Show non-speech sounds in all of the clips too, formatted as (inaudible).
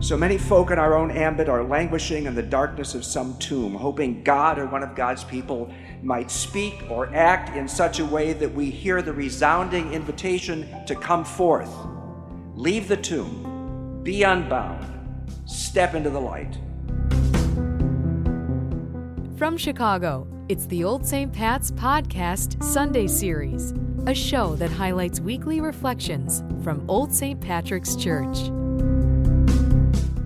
So many folk in our own ambit are languishing in the darkness of some tomb, hoping God or one of God's people might speak or act in such a way that we hear the resounding invitation to come forth. Leave the tomb, be unbound, step into the light. From Chicago, it's the Old St. Pat's Podcast Sunday Series, a show that highlights weekly reflections from Old St. Patrick's Church.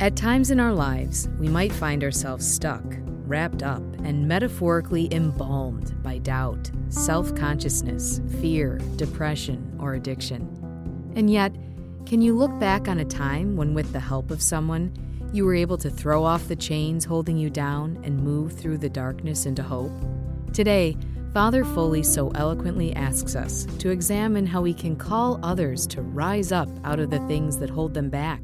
At times in our lives, we might find ourselves stuck, wrapped up, and metaphorically embalmed by doubt, self consciousness, fear, depression, or addiction. And yet, can you look back on a time when, with the help of someone, you were able to throw off the chains holding you down and move through the darkness into hope? Today, Father Foley so eloquently asks us to examine how we can call others to rise up out of the things that hold them back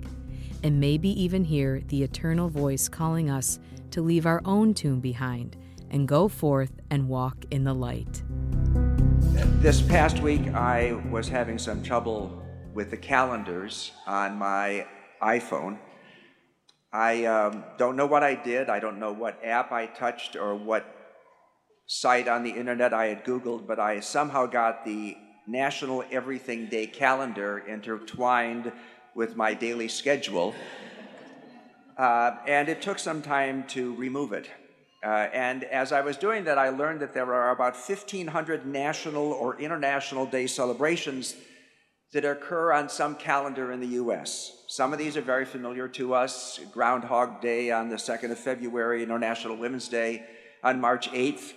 and maybe even hear the eternal voice calling us to leave our own tomb behind and go forth and walk in the light. This past week, I was having some trouble with the calendars on my iPhone. I um, don't know what I did. I don't know what app I touched or what site on the internet I had Googled, but I somehow got the National Everything Day calendar intertwined with my daily schedule. Uh, and it took some time to remove it. Uh, and as I was doing that, I learned that there are about 1,500 national or international day celebrations that occur on some calendar in the US. Some of these are very familiar to us Groundhog Day on the 2nd of February, International Women's Day on March 8th.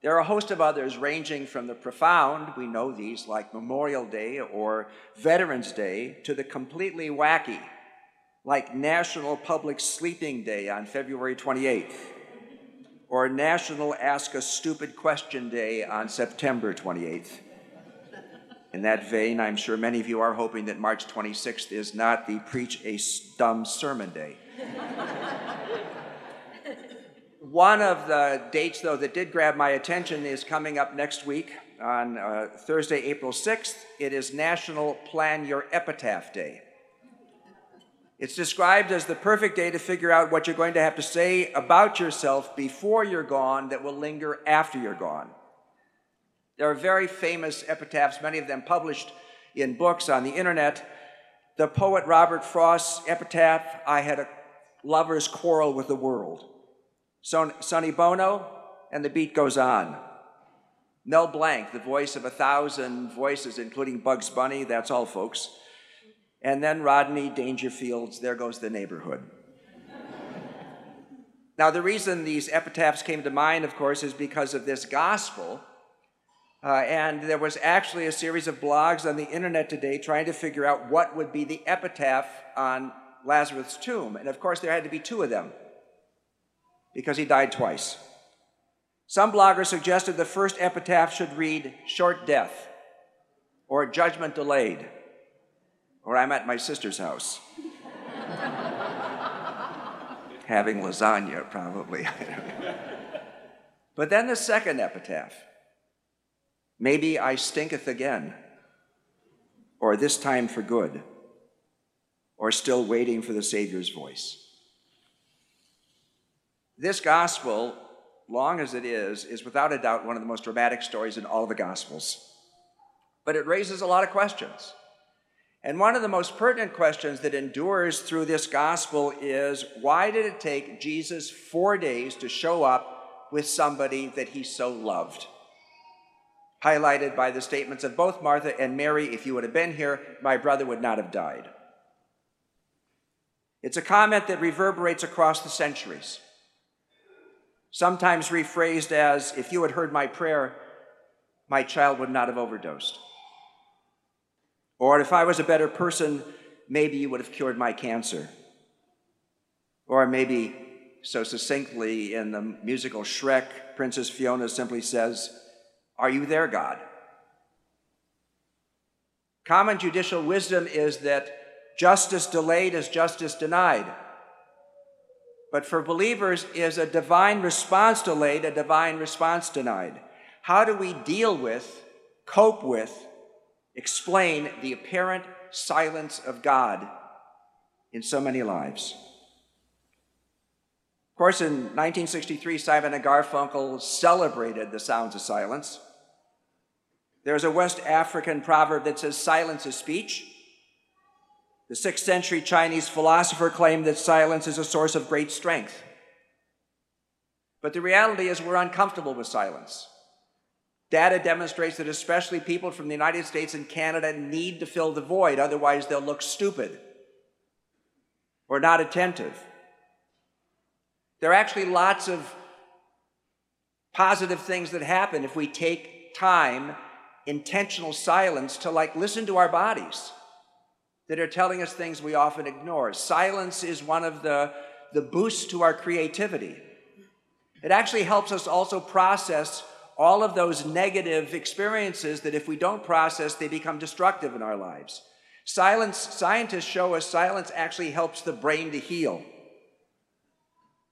There are a host of others ranging from the profound, we know these, like Memorial Day or Veterans Day, to the completely wacky, like National Public Sleeping Day on February 28th, or National Ask a Stupid Question Day on September 28th. In that vein, I'm sure many of you are hoping that March 26th is not the Preach a Dumb Sermon Day. One of the dates, though, that did grab my attention is coming up next week on uh, Thursday, April 6th. It is National Plan Your Epitaph Day. It's described as the perfect day to figure out what you're going to have to say about yourself before you're gone that will linger after you're gone. There are very famous epitaphs, many of them published in books on the internet. The poet Robert Frost's epitaph I had a lover's quarrel with the world. Sonny Bono, and the beat goes on. Mel Blanc, the voice of a thousand voices, including Bugs Bunny, that's all, folks. And then Rodney Dangerfield's There Goes the Neighborhood. (laughs) now, the reason these epitaphs came to mind, of course, is because of this gospel. Uh, and there was actually a series of blogs on the internet today trying to figure out what would be the epitaph on Lazarus' tomb. And of course, there had to be two of them because he died twice. Some bloggers suggested the first epitaph should read short death or judgment delayed or I'm at my sister's house. (laughs) Having lasagna, probably. (laughs) but then the second epitaph maybe I stinketh again, or this time for good, or still waiting for the Savior's voice. This gospel, long as it is, is without a doubt one of the most dramatic stories in all the gospels. But it raises a lot of questions. And one of the most pertinent questions that endures through this gospel is why did it take Jesus four days to show up with somebody that he so loved? Highlighted by the statements of both Martha and Mary if you would have been here, my brother would not have died. It's a comment that reverberates across the centuries sometimes rephrased as if you had heard my prayer, my child would not have overdosed. Or if I was a better person, maybe you would have cured my cancer. Or maybe, so succinctly in the musical Shrek, Princess Fiona simply says, Are you there, God? Common judicial wisdom is that justice delayed is justice denied. But for believers, is a divine response delayed, a divine response denied? How do we deal with, cope with, explain the apparent silence of God in so many lives. Of course, in 1963, Simon and Garfunkel celebrated the sounds of silence. There's a West African proverb that says, Silence is speech. The sixth century Chinese philosopher claimed that silence is a source of great strength. But the reality is, we're uncomfortable with silence. Data demonstrates that especially people from the United States and Canada need to fill the void, otherwise, they'll look stupid or not attentive. There are actually lots of positive things that happen if we take time, intentional silence, to like listen to our bodies that are telling us things we often ignore. Silence is one of the, the boosts to our creativity. It actually helps us also process all of those negative experiences that if we don't process, they become destructive in our lives. Silence, scientists show us silence actually helps the brain to heal.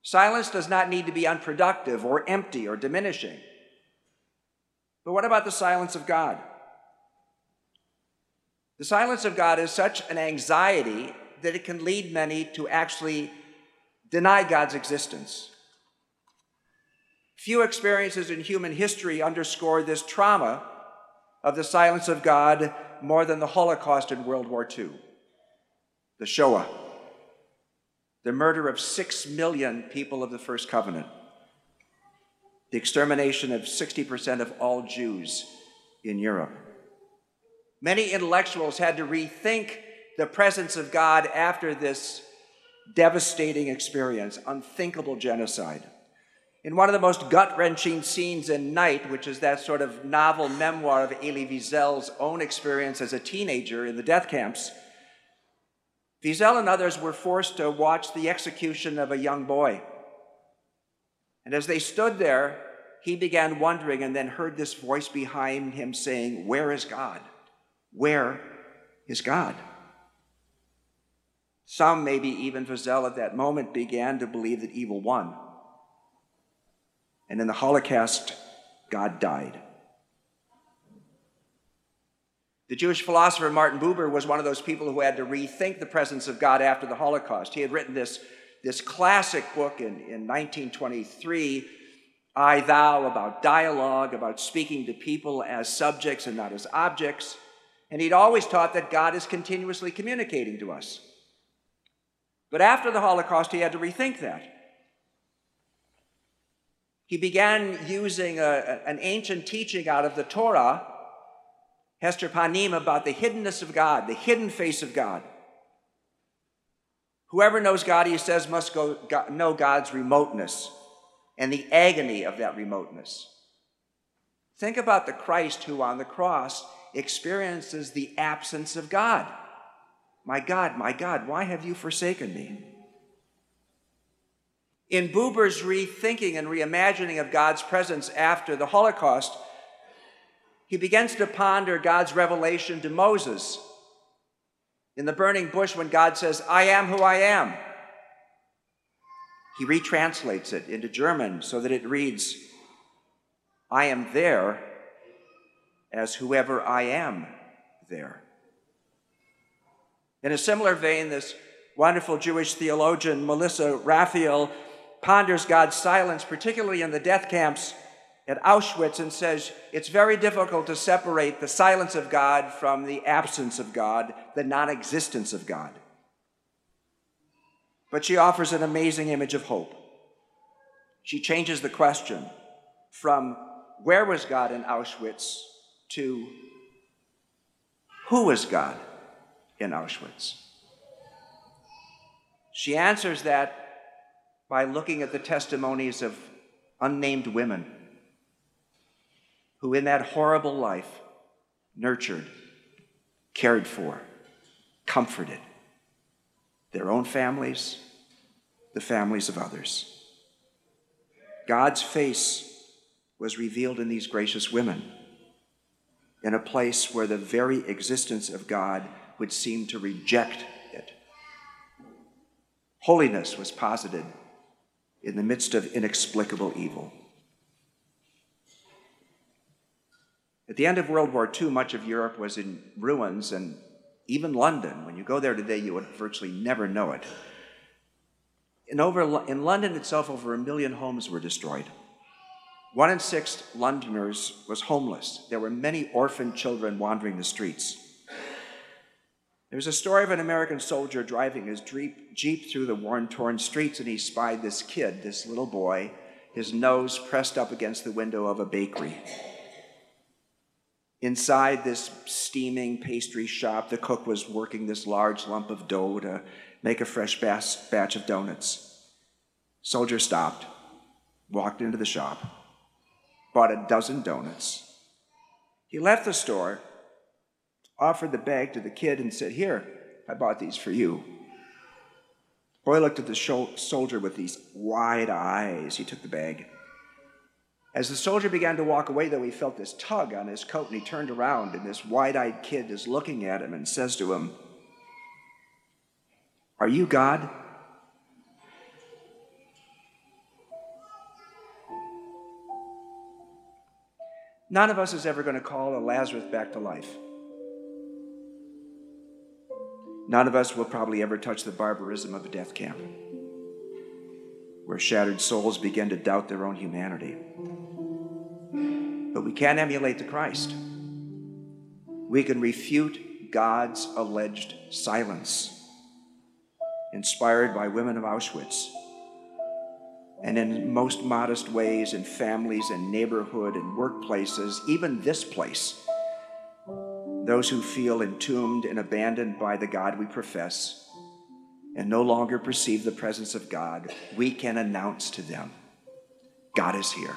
Silence does not need to be unproductive or empty or diminishing. But what about the silence of God? The silence of God is such an anxiety that it can lead many to actually deny God's existence. Few experiences in human history underscore this trauma of the silence of God more than the Holocaust in World War II, the Shoah, the murder of six million people of the First Covenant, the extermination of 60% of all Jews in Europe. Many intellectuals had to rethink the presence of God after this devastating experience, unthinkable genocide. In one of the most gut wrenching scenes in Night, which is that sort of novel memoir of Elie Wiesel's own experience as a teenager in the death camps, Wiesel and others were forced to watch the execution of a young boy. And as they stood there, he began wondering and then heard this voice behind him saying, Where is God? Where is God? Some, maybe even Wiesel at that moment, began to believe that evil won. And in the Holocaust, God died. The Jewish philosopher Martin Buber was one of those people who had to rethink the presence of God after the Holocaust. He had written this, this classic book in, in 1923, I Thou, about dialogue, about speaking to people as subjects and not as objects. And he'd always taught that God is continuously communicating to us. But after the Holocaust, he had to rethink that. He began using a, an ancient teaching out of the Torah, Hester Panim, about the hiddenness of God, the hidden face of God. Whoever knows God, he says, must go, know God's remoteness and the agony of that remoteness. Think about the Christ who on the cross experiences the absence of God. My God, my God, why have you forsaken me? In Buber's rethinking and reimagining of God's presence after the Holocaust, he begins to ponder God's revelation to Moses in the burning bush when God says, I am who I am. He retranslates it into German so that it reads, I am there as whoever I am there. In a similar vein, this wonderful Jewish theologian, Melissa Raphael, ponders God's silence, particularly in the death camps at Auschwitz, and says it's very difficult to separate the silence of God from the absence of God, the non existence of God. But she offers an amazing image of hope. She changes the question from where was God in Auschwitz to who was God in Auschwitz? She answers that by looking at the testimonies of unnamed women who, in that horrible life, nurtured, cared for, comforted their own families, the families of others. God's face was revealed in these gracious women in a place where the very existence of God would seem to reject it. Holiness was posited in the midst of inexplicable evil. At the end of World War II, much of Europe was in ruins, and Even London, when you go there today, you would virtually never know it. In, over, in London itself, over a million homes were destroyed. One in six Londoners was homeless. There were many orphan children wandering the streets. There was a story of an American soldier driving his Jeep through the worn, torn streets, and he spied this kid, this little boy, his nose pressed up against the window of a bakery. Inside this steaming pastry shop, the cook was working this large lump of dough to make a fresh batch of donuts. Soldier stopped, walked into the shop, bought a dozen donuts. He left the store, offered the bag to the kid, and said, Here, I bought these for you. Boy looked at the soldier with these wide eyes. He took the bag. As the soldier began to walk away, though, he felt this tug on his coat, and he turned around, and this wide eyed kid is looking at him and says to him, Are you God? None of us is ever going to call a Lazarus back to life. None of us will probably ever touch the barbarism of a death camp, where shattered souls begin to doubt their own humanity. But we can emulate the Christ. We can refute God's alleged silence, inspired by women of Auschwitz, and in most modest ways in families and neighborhood and workplaces, even this place those who feel entombed and abandoned by the God we profess and no longer perceive the presence of God, we can announce to them God is here.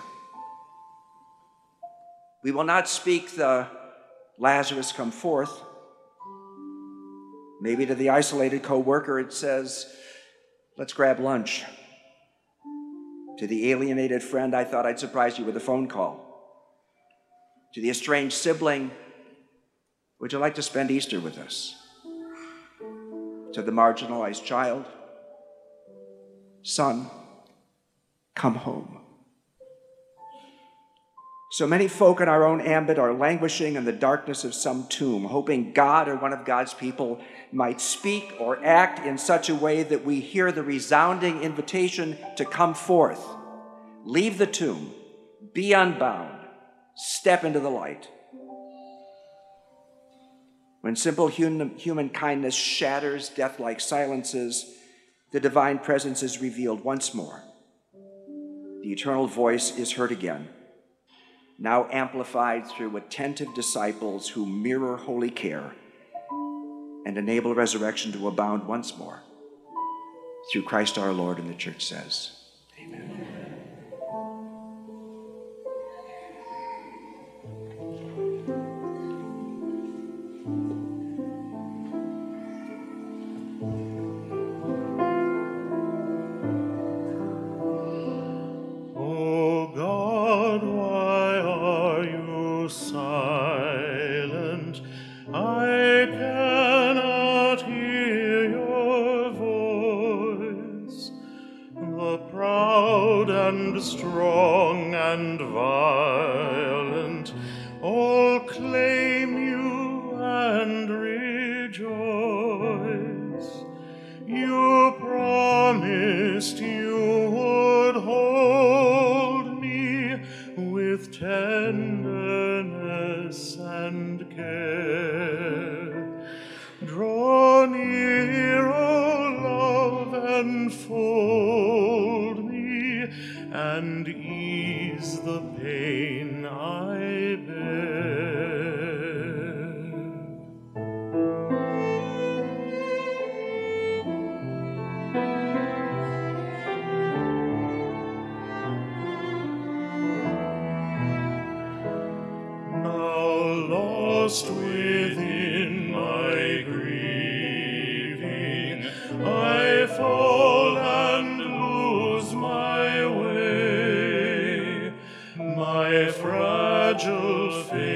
We will not speak the Lazarus come forth. Maybe to the isolated coworker it says, let's grab lunch. To the alienated friend, I thought I'd surprise you with a phone call. To the estranged sibling, would you like to spend Easter with us? To the marginalized child, son, come home. So many folk in our own ambit are languishing in the darkness of some tomb, hoping God or one of God's people might speak or act in such a way that we hear the resounding invitation to come forth, leave the tomb, be unbound, step into the light. When simple human, kindness shatters death like silences, the divine presence is revealed once more. The eternal voice is heard again, now amplified through attentive disciples who mirror holy care and enable resurrection to abound once more. Through Christ our Lord, and the church says, and lost within my grieving. I fall and lose my way, my fragile faith.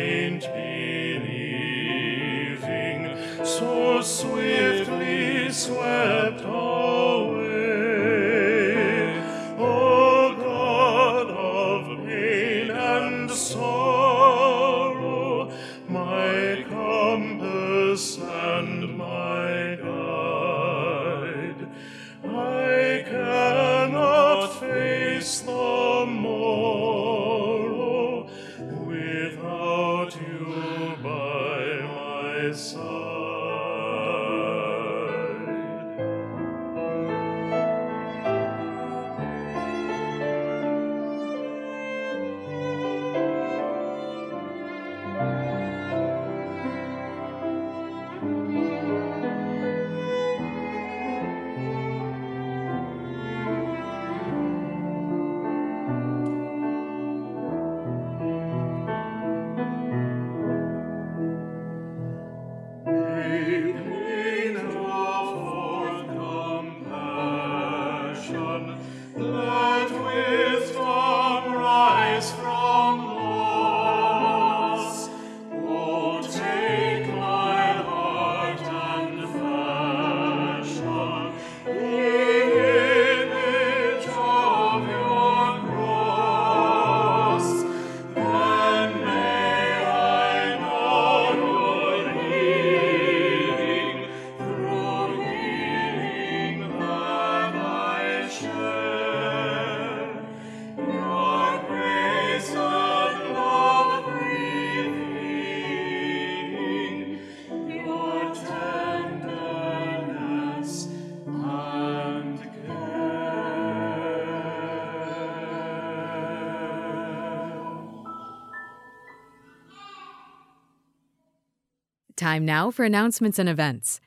Time now for announcements and events.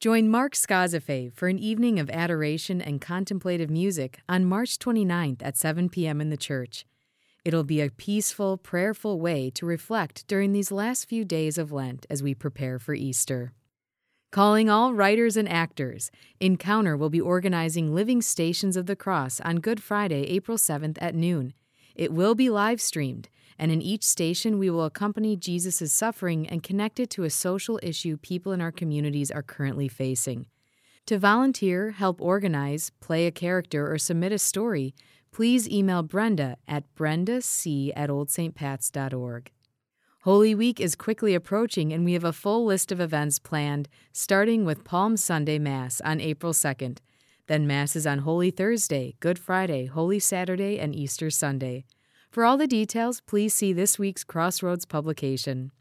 Join Mark Skazafe for an evening of adoration and contemplative music on March 29th at 7 p.m. in the church. It'll be a peaceful, prayerful way to reflect during these last few days of Lent as we prepare for Easter. Calling all writers and actors, Encounter will be organizing Living Stations of the Cross on Good Friday, April 7th at noon. It will be live streamed, and in each station we will accompany Jesus' suffering and connect it to a social issue people in our communities are currently facing. To volunteer, help organize, play a character, or submit a story, please email Brenda at brendac at oldstpats.org. Holy Week is quickly approaching, and we have a full list of events planned, starting with Palm Sunday Mass on April 2nd. Then Masses on Holy Thursday, Good Friday, Holy Saturday, and Easter Sunday. For all the details, please see this week's Crossroads publication.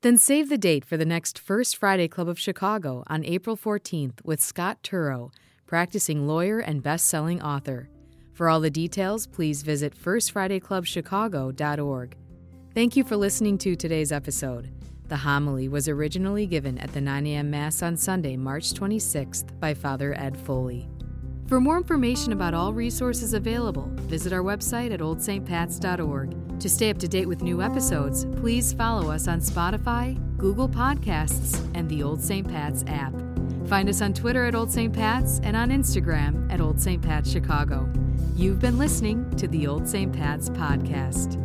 Then save the date for the next First Friday Club of Chicago on April 14th with Scott Turow, practicing lawyer and best selling author. For all the details, please visit firstfridayclubchicago.org. Thank you for listening to today's episode. The homily was originally given at the 9 a.m. Mass on Sunday, March 26th by Father Ed Foley. For more information about all resources available, visit our website at oldstpats.org. To stay up to date with new episodes, please follow us on Spotify, Google Podcasts, and the Old St. Pat's app. Find us on Twitter at Old St. Pat's and on Instagram at Old St. Pat's Chicago. You've been listening to the Old St. Pat's podcast.